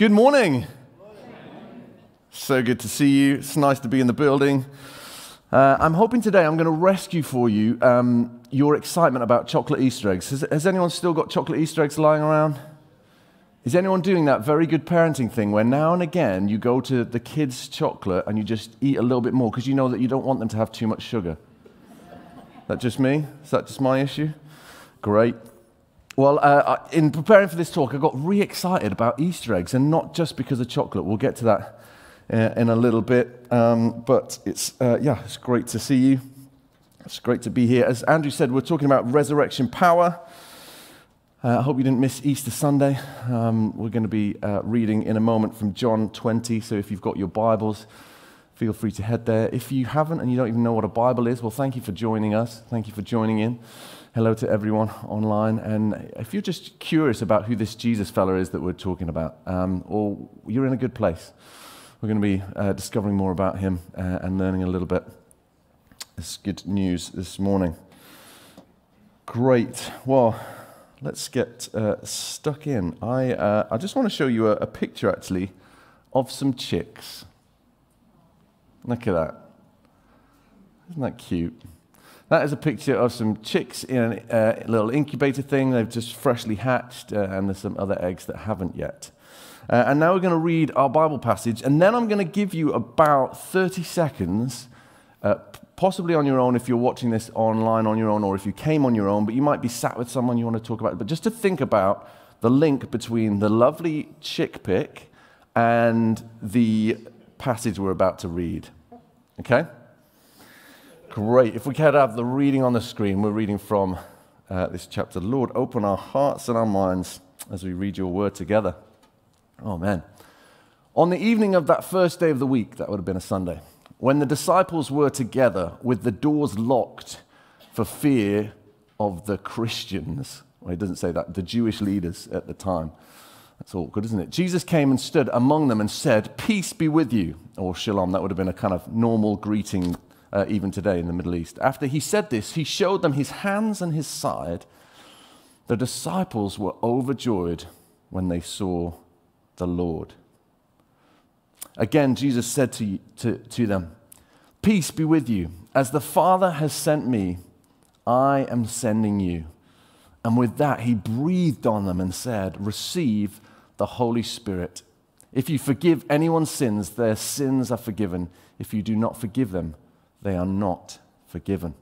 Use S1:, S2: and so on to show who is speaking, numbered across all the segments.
S1: Good morning. So good to see you. It's nice to be in the building. Uh, I'm hoping today I'm going to rescue for you um, your excitement about chocolate Easter eggs. Has, has anyone still got chocolate Easter eggs lying around? Is anyone doing that very good parenting thing where now and again you go to the kids' chocolate and you just eat a little bit more because you know that you don't want them to have too much sugar? That just me? Is that just my issue? Great. Well, uh, in preparing for this talk, I got re excited about Easter eggs, and not just because of chocolate. We'll get to that uh, in a little bit. Um, but it's, uh, yeah, it's great to see you. It's great to be here. As Andrew said, we're talking about resurrection power. Uh, I hope you didn't miss Easter Sunday. Um, we're going to be uh, reading in a moment from John 20. So if you've got your Bibles, feel free to head there. If you haven't and you don't even know what a Bible is, well, thank you for joining us. Thank you for joining in. Hello to everyone online. And if you're just curious about who this Jesus fella is that we're talking about, um, or you're in a good place, we're going to be uh, discovering more about him uh, and learning a little bit. It's good news this morning. Great. Well, let's get uh, stuck in. I, uh, I just want to show you a, a picture actually of some chicks. Look at that. Isn't that cute? That is a picture of some chicks in a uh, little incubator thing. They've just freshly hatched, uh, and there's some other eggs that haven't yet. Uh, and now we're going to read our Bible passage, and then I'm going to give you about 30 seconds, uh, possibly on your own if you're watching this online on your own, or if you came on your own, but you might be sat with someone you want to talk about. But just to think about the link between the lovely chick pic and the passage we're about to read. Okay? Great. If we could have the reading on the screen, we're reading from uh, this chapter. Lord, open our hearts and our minds as we read your word together. Oh. On the evening of that first day of the week, that would have been a Sunday, when the disciples were together with the doors locked for fear of the Christians, well, he doesn't say that, the Jewish leaders at the time. That's awkward, isn't it? Jesus came and stood among them and said, Peace be with you, or shalom. That would have been a kind of normal greeting uh, even today in the Middle East. After he said this, he showed them his hands and his side. The disciples were overjoyed when they saw the Lord. Again, Jesus said to, to, to them, Peace be with you. As the Father has sent me, I am sending you. And with that, he breathed on them and said, Receive the Holy Spirit. If you forgive anyone's sins, their sins are forgiven. If you do not forgive them, they are not forgiven.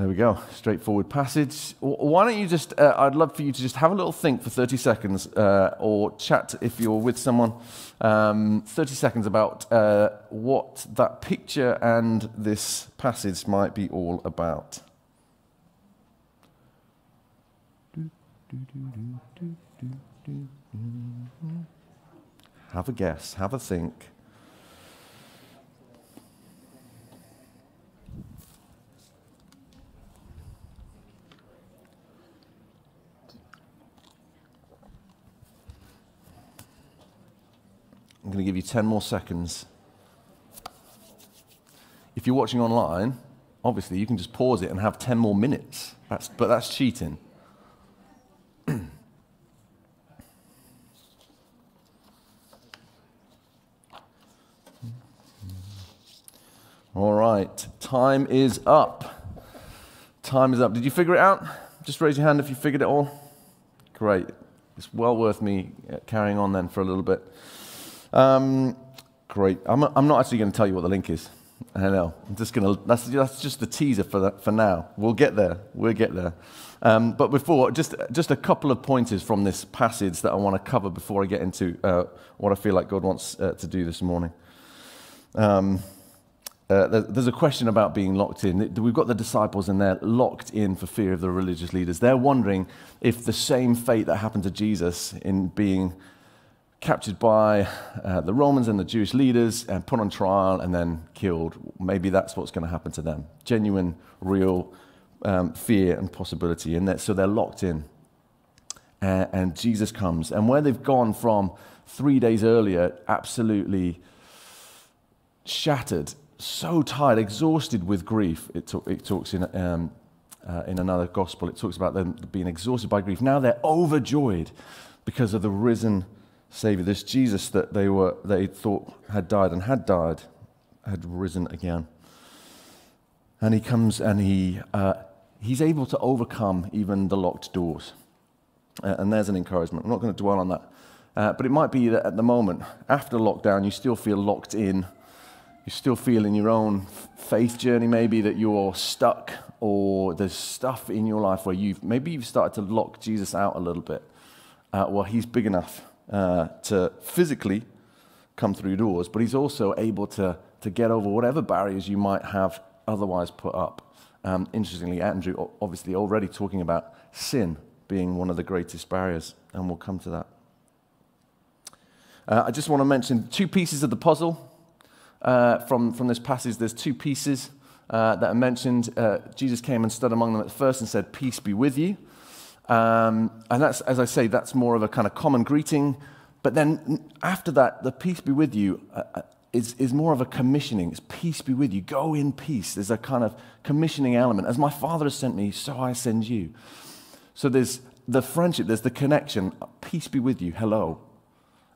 S1: There we go, straightforward passage. Why don't you just, uh, I'd love for you to just have a little think for 30 seconds uh, or chat if you're with someone, um, 30 seconds about uh, what that picture and this passage might be all about. Have a guess, have a think. I'm going to give you 10 more seconds. If you're watching online, obviously you can just pause it and have 10 more minutes, that's, but that's cheating. All right, time is up. Time is up. Did you figure it out? Just raise your hand if you figured it all. Great. It's well worth me uh, carrying on then for a little bit. Um, great. I'm, I'm not actually going to tell you what the link is. I know. I'm just going to, that's, that's just the teaser for, that, for now. We'll get there. We'll get there. Um, but before, just, just a couple of pointers from this passage that I want to cover before I get into uh, what I feel like God wants uh, to do this morning. Um, uh, there's a question about being locked in. We've got the disciples and they're locked in for fear of the religious leaders. They're wondering if the same fate that happened to Jesus in being captured by uh, the Romans and the Jewish leaders and put on trial and then killed. Maybe that's what's going to happen to them. Genuine, real um, fear and possibility. And so they're locked in. Uh, and Jesus comes. And where they've gone from three days earlier, absolutely shattered, so tired, exhausted with grief, it, talk, it talks in, um, uh, in another gospel, it talks about them being exhausted by grief. Now they're overjoyed because of the risen Savior. This Jesus that they, were, they thought had died and had died had risen again. And he comes and he, uh, he's able to overcome even the locked doors. Uh, and there's an encouragement. I'm not going to dwell on that. Uh, but it might be that at the moment, after lockdown, you still feel locked in. You still feel in your own faith journey, maybe that you're stuck, or there's stuff in your life where you've maybe you've started to lock Jesus out a little bit. Uh, well, he's big enough uh, to physically come through doors, but he's also able to, to get over whatever barriers you might have otherwise put up. Um, interestingly, Andrew obviously already talking about sin being one of the greatest barriers, and we'll come to that. Uh, I just want to mention two pieces of the puzzle uh, from, from this passage. There's two pieces uh, that are mentioned. Uh, Jesus came and stood among them at first and said, Peace be with you. Um, and that's, as I say, that's more of a kind of common greeting. But then after that, the peace be with you uh, uh, is, is more of a commissioning. It's peace be with you. Go in peace. There's a kind of commissioning element. As my Father has sent me, so I send you. So there's the friendship, there's the connection. Peace be with you. Hello.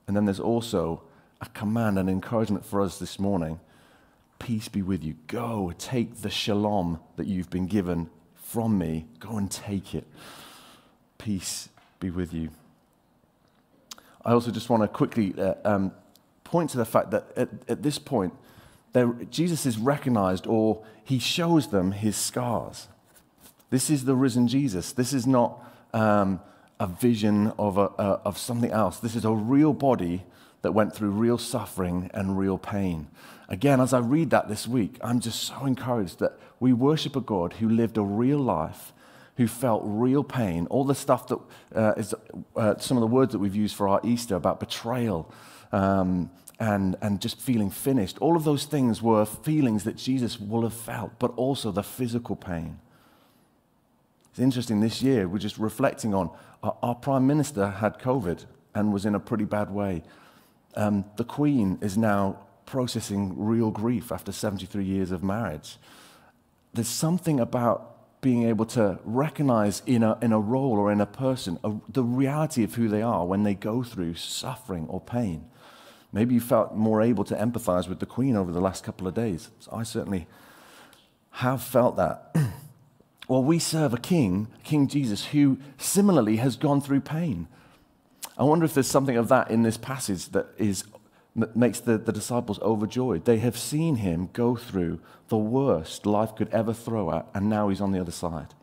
S1: And then there's also a command and encouragement for us this morning. Peace be with you. Go take the shalom that you've been given from me. Go and take it. Peace be with you. I also just want to quickly uh, um, point to the fact that at, at this point, Jesus is recognized or he shows them his scars. This is the risen Jesus. This is not um, a vision of, a, uh, of something else. This is a real body that went through real suffering and real pain. Again, as I read that this week, I'm just so encouraged that we worship a God who lived a real life, who felt real pain. All the stuff that uh, is uh, some of the words that we've used for our Easter about betrayal um, and, and just feeling finished, all of those things were feelings that Jesus will have felt, but also the physical pain. It's interesting this year, we're just reflecting on our, our Prime Minister had COVID and was in a pretty bad way. Um, the Queen is now processing real grief after 73 years of marriage. There's something about being able to recognize in a, in a role or in a person a, the reality of who they are when they go through suffering or pain. Maybe you felt more able to empathize with the Queen over the last couple of days. I certainly have felt that. Well, we serve a king, King Jesus, who similarly has gone through pain. I wonder if there's something of that in this passage that is, makes the, the disciples overjoyed. They have seen him go through the worst life could ever throw at, and now he's on the other side.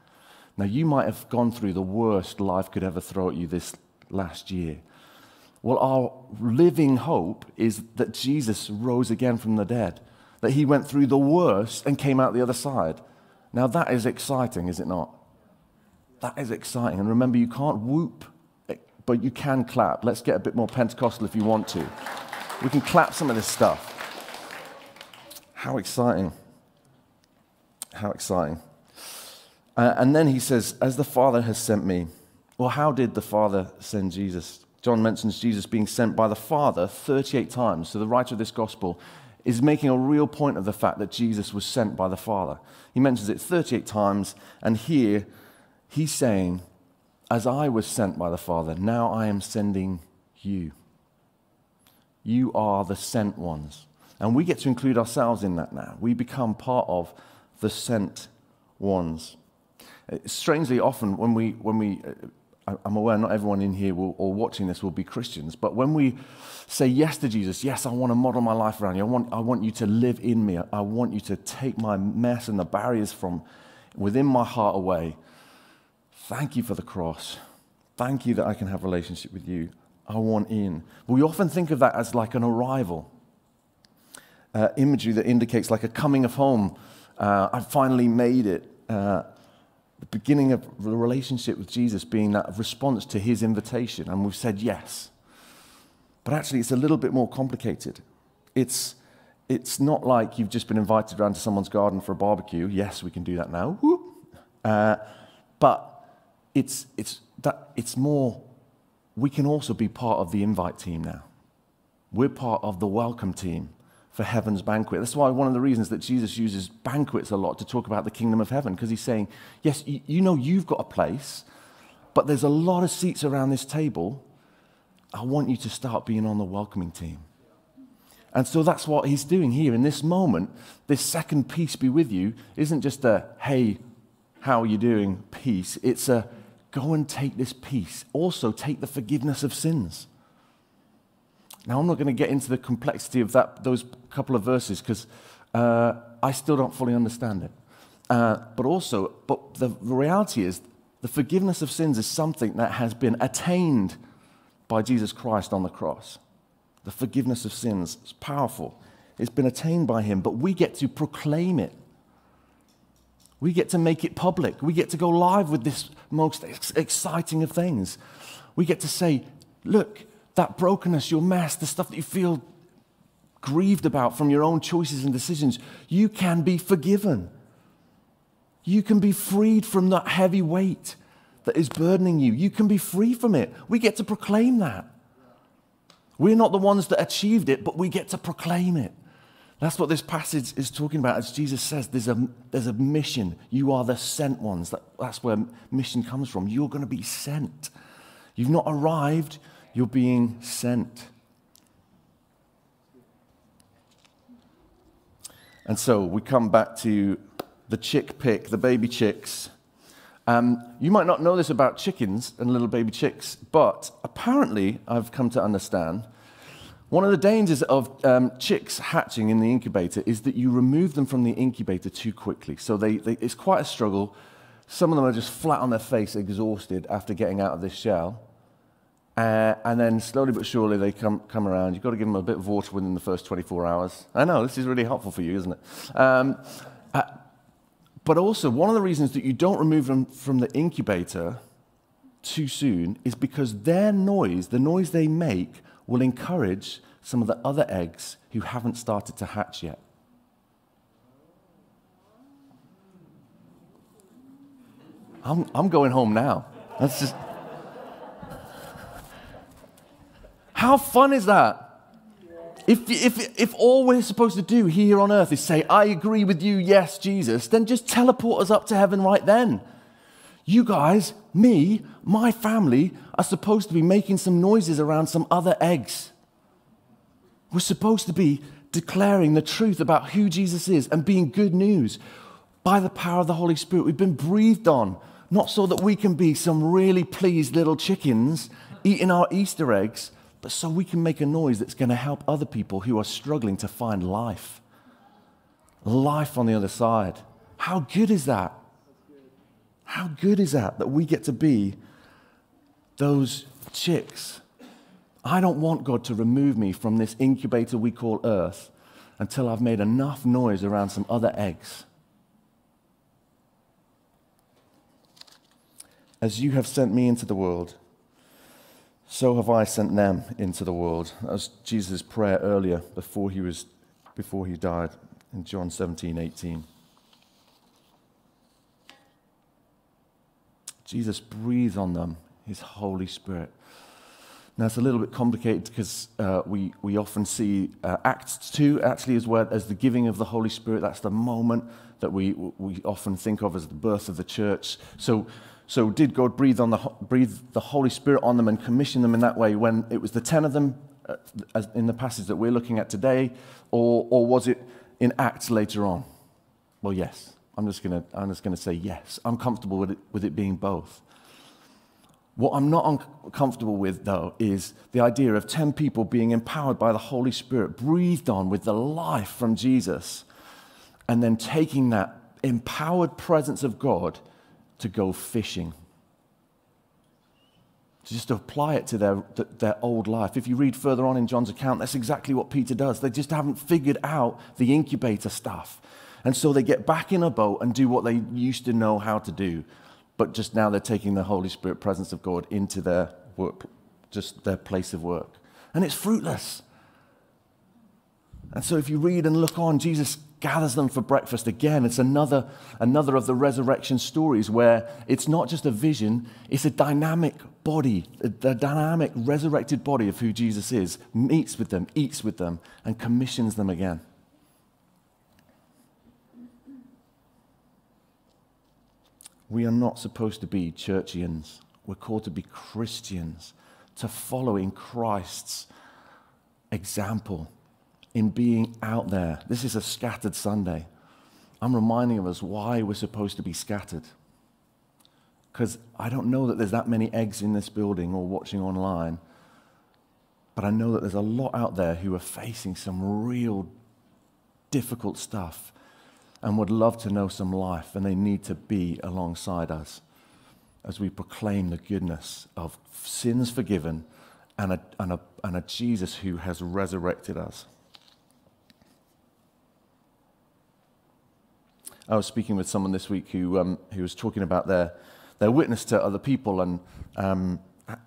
S1: Now, you might have gone through the worst life could ever throw at you this last year. Well, our living hope is that Jesus rose again from the dead, that he went through the worst and came out the other side. Now, that is exciting, is it not? That is exciting. And remember, you can't whoop, but you can clap. Let's get a bit more Pentecostal if you want to. We can clap some of this stuff. How exciting! How exciting. Uh, and then he says, As the Father has sent me. Well, how did the Father send Jesus? John mentions Jesus being sent by the Father 38 times. So the writer of this gospel is making a real point of the fact that Jesus was sent by the Father. He mentions it 38 times, and here he's saying, As I was sent by the Father, now I am sending you. You are the sent ones. And we get to include ourselves in that now. We become part of the sent ones. Uh, strangely, often when we, when we uh, I'm aware not everyone in here will, or watching this will be Christians, but when we say yes to Jesus, yes, I want to model my life around you. I want, I want you to live in me. I want you to take my mess and the barriers from within my heart away. Thank you for the cross. Thank you that I can have a relationship with you. I want in. We often think of that as like an arrival uh, imagery that indicates like a coming of home. Uh, I finally made it. Uh, the beginning of the relationship with Jesus being that response to his invitation, and we've said yes. But actually, it's a little bit more complicated. It's, it's not like you've just been invited around to someone's garden for a barbecue. Yes, we can do that now. Uh, but it's, it's, that, it's more, we can also be part of the invite team now. We're part of the welcome team for heaven's banquet. That's why one of the reasons that Jesus uses banquets a lot to talk about the kingdom of heaven, because he's saying, yes, you, know you've got a place, but there's a lot of seats around this table I want you to start being on the welcoming team. And so that's what he's doing here in this moment. This second peace be with you isn't just a, hey, how are you doing peace. It's a, go and take this peace. Also, take the forgiveness of sins. Now, I'm not going to get into the complexity of that, those couple of verses because uh, I still don't fully understand it. Uh, but also, but the reality is, the forgiveness of sins is something that has been attained by Jesus Christ on the cross. The forgiveness of sins is powerful. It's been attained by him, but we get to proclaim it. We get to make it public. We get to go live with this most ex- exciting of things. We get to say, look, that brokenness, your mess, the stuff that you feel grieved about from your own choices and decisions, you can be forgiven. You can be freed from that heavy weight that is burdening you. You can be free from it. We get to proclaim that. We're not the ones that achieved it, but we get to proclaim it. That's what this passage is talking about. As Jesus says, there's a, there's a mission. You are the sent ones. That, that's where mission comes from. You're going to be sent. You've not arrived, you're being sent. And so we come back to the chick pic, the baby chicks. Um, you might not know this about chickens and little baby chicks, but apparently I've come to understand one of the dangers of um, chicks hatching in the incubator is that you remove them from the incubator too quickly. So they, they, it's quite a struggle. Some of them are just flat on their face, exhausted after getting out of this shell. Uh, and then slowly but surely they come, come around. You've got to give them a bit of water within the first 24 hours. I know, this is really helpful for you, isn't it? Um, uh, but also, one of the reasons that you don't remove them from the incubator too soon is because their noise, the noise they make, will encourage some of the other eggs who haven't started to hatch yet. I'm, I'm going home now. That's just. How fun is that? If, if, if all we're supposed to do here on earth is say, I agree with you, yes, Jesus, then just teleport us up to heaven right then. You guys, me, my family are supposed to be making some noises around some other eggs. We're supposed to be declaring the truth about who Jesus is and being good news by the power of the Holy Spirit. We've been breathed on, not so that we can be some really pleased little chickens eating our Easter eggs, but so we can make a noise that's going to help other people who are struggling to find life. Life on the other side. How good is that? How good is that that we get to be those chicks? I don't want God to remove me from this incubator we call earth until I've made enough noise around some other eggs. As you have sent me into the world, so have I sent them into the world. That was Jesus' prayer earlier before he, was, before he died in John 17, 18. Jesus breathes on them his Holy Spirit. Now, it's a little bit complicated because uh, we, we often see uh, Acts 2 actually as, well, as the giving of the Holy Spirit. That's the moment that we, we often think of as the birth of the church. So, so did God breathe, on the, breathe the Holy Spirit on them and commission them in that way when it was the 10 of them uh, in the passage that we're looking at today? Or, or was it in Acts later on? Well, yes. I'm just going to say yes. I'm comfortable with it, with it being both. What I'm not uncomfortable with, though, is the idea of 10 people being empowered by the Holy Spirit, breathed on with the life from Jesus, and then taking that empowered presence of God to go fishing. To just apply it to their, their old life. If you read further on in John's account, that's exactly what Peter does. They just haven't figured out the incubator stuff. And so they get back in a boat and do what they used to know how to do. But just now they're taking the Holy Spirit presence of God into their work, just their place of work. And it's fruitless. And so if you read and look on, Jesus gathers them for breakfast again. It's another, another of the resurrection stories where it's not just a vision, it's a dynamic body, a dynamic resurrected body of who Jesus is, meets with them, eats with them, and commissions them again. We are not supposed to be churchians. We're called to be Christians. to follow in Christ's example, in being out there. This is a scattered Sunday. I'm reminding of us why we're supposed to be scattered. Because I don't know that there's that many eggs in this building or watching online, but I know that there's a lot out there who are facing some real difficult stuff and would love to know some life, and they need to be alongside us as we proclaim the goodness of sins forgiven and a, and a, and a Jesus who has resurrected us. I was speaking with someone this week who, um, who was talking about their, their witness to other people, and um,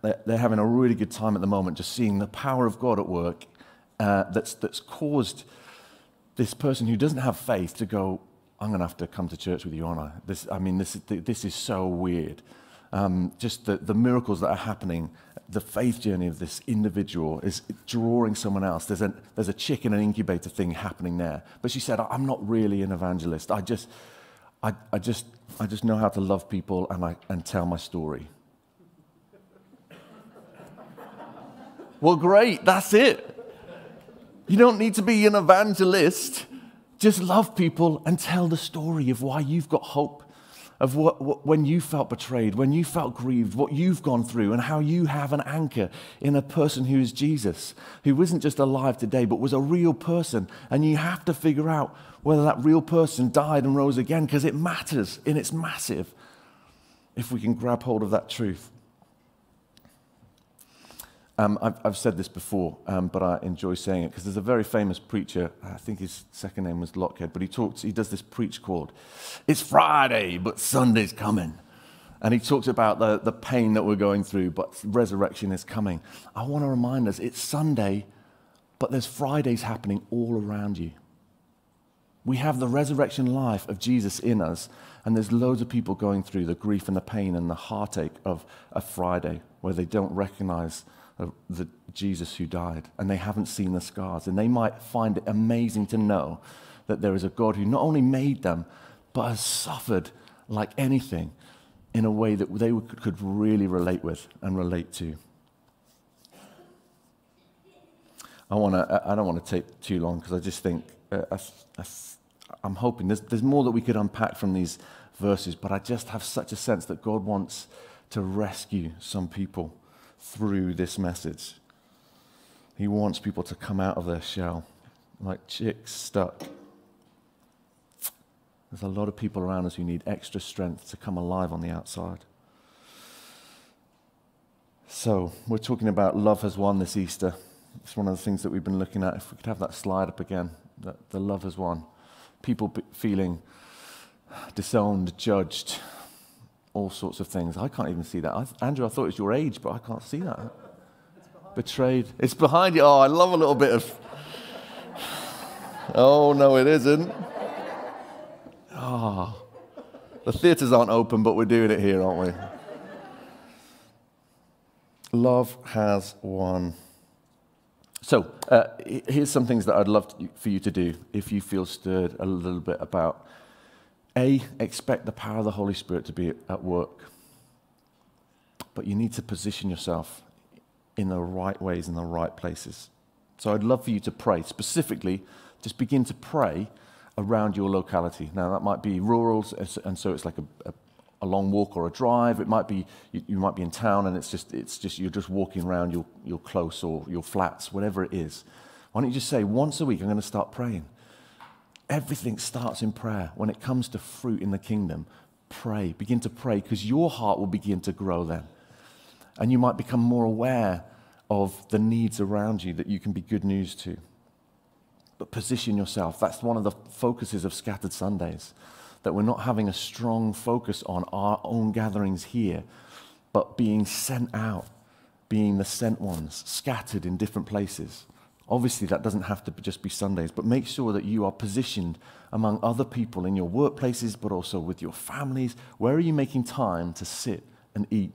S1: they're, they're, having a really good time at the moment just seeing the power of God at work uh, that's, that's caused this person who doesn't have faith to go, I'm going to have to come to church with you, aren't I? This, I mean, this, this is so weird. Um, just the, the miracles that are happening, the faith journey of this individual is drawing someone else. There's a, there's a chicken and incubator thing happening there. But she said, I'm not really an evangelist. I just, I, I just, I just know how to love people and, I, and tell my story. well, great, that's it. You don't need to be an evangelist. Just love people and tell the story of why you've got hope, of what, what, when you felt betrayed, when you felt grieved, what you've gone through, and how you have an anchor in a person who is Jesus, who isn't just alive today, but was a real person. And you have to figure out whether that real person died and rose again because it matters and it's massive if we can grab hold of that truth. Um, I've, I've, said this before, um, but I enjoy saying it because there's a very famous preacher. I think his second name was Lochhead, but he talks. He does this preach called "It's Friday, but Sunday's coming," and he talks about the, the pain that we're going through, but resurrection is coming. I want to remind us: it's Sunday, but there's Fridays happening all around you. We have the resurrection life of Jesus in us, and there's loads of people going through the grief and the pain and the heartache of a Friday where they don't recognize the Jesus who died, and they haven't seen the scars. And they might find it amazing to know that there is a God who not only made them, but has suffered like anything in a way that they could really relate with and relate to. I, wanna, I don't want to take too long because I just think, uh, I, I, I'm hoping there's, there's more that we could unpack from these verses, but I just have such a sense that God wants to rescue some people through this message. He wants people to come out of their shell like chicks stuck. There's a lot of people around us who need extra strength to come alive on the outside. So, we're talking about love has won this Easter. It's one of the things that we've been looking at. If we could have that slide up again, that the love has won. People feeling disowned, judged, all sorts of things. I can't even see that. I, Andrew, I thought it was your age, but I can't see that. It's Betrayed. It's behind you. Oh, I love a little bit of. Oh, no, it isn't. Oh. The theatres aren't open, but we're doing it here, aren't we? Love has won. So, uh, here's some things that I'd love to, for you to do if you feel stirred a little bit about a, expect the power of the Holy Spirit to be at work. But you need to position yourself in the right ways, in the right places. So I'd love for you to pray. Specifically, just begin to pray around your locality. Now, that might be rural, and so it's like a, a, a long walk or a drive. It might be, you, you, might be in town, and it's just, it's just, you're just walking around your, your close or your flats, whatever it is. Why don't you just say, once a week, I'm going to start praying. Everything starts in prayer. When it comes to fruit in the kingdom, pray. Begin to pray because your heart will begin to grow then. And you might become more aware of the needs around you that you can be good news to. But position yourself. That's one of the focuses of Scattered Sundays, that we're not having a strong focus on our own gatherings here, but being sent out, being the sent ones, scattered in different places. Obviously, that doesn't have to just be Sundays, but make sure that you are positioned among other people in your workplaces, but also with your families. Where are you making time to sit and eat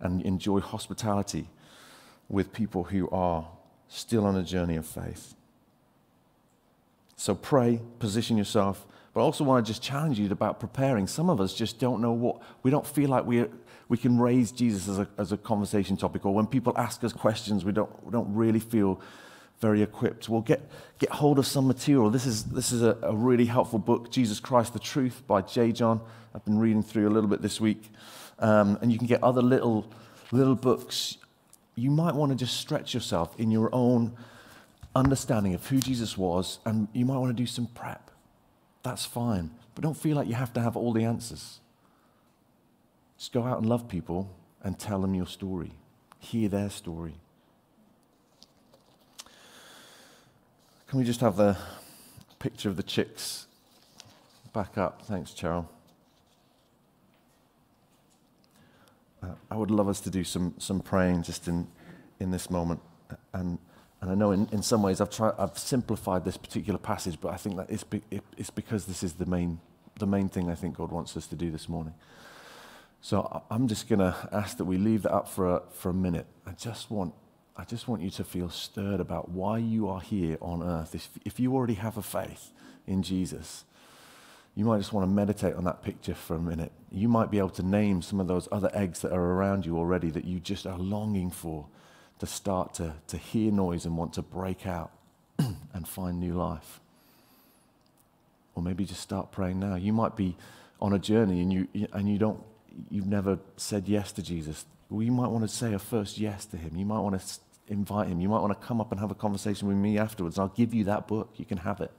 S1: and enjoy hospitality with people who are still on a journey of faith? So pray, position yourself, But I also want to just challenge you about preparing. Some of us just don't know what, we don't feel like we, we can raise Jesus as a, as a conversation topic, or when people ask us questions, we don't, we don't really feel very equipped. Well, get, get hold of some material. This is, this is a, a really helpful book, Jesus Christ the Truth by J. John. I've been reading through a little bit this week. Um, and you can get other little, little books. You might want to just stretch yourself in your own understanding of who Jesus was, and you might want to do some prep. That's fine. But don't feel like you have to have all the answers. Just go out and love people and tell them your story, hear their story. Can we just have the picture of the chicks back up? Thanks, Cheryl. Uh, I would love us to do some, some praying just in, in this moment. And, and I know in, in some ways I've, tried, I've simplified this particular passage, but I think that it's, be, it, it's because this is the main, the main thing I think God wants us to do this morning. So I'm just going to ask that we leave that up for a, for a minute. I just want I just want you to feel stirred about why you are here on earth. If, if you already have a faith in Jesus, you might just want to meditate on that picture for a minute. You might be able to name some of those other eggs that are around you already that you just are longing for to start to, to hear noise and want to break out and find new life. Or maybe just start praying now. You might be on a journey and you, and you don't, you've never said yes to Jesus. Well, you might want to say a first yes to him. You might want to invite him. You might want to come up and have a conversation with me afterwards. I'll give you that book. You can have it.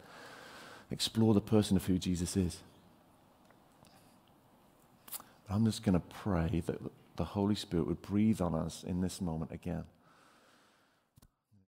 S1: Explore the person of who Jesus is. I'm just going to pray that the Holy Spirit would breathe on us in this moment again.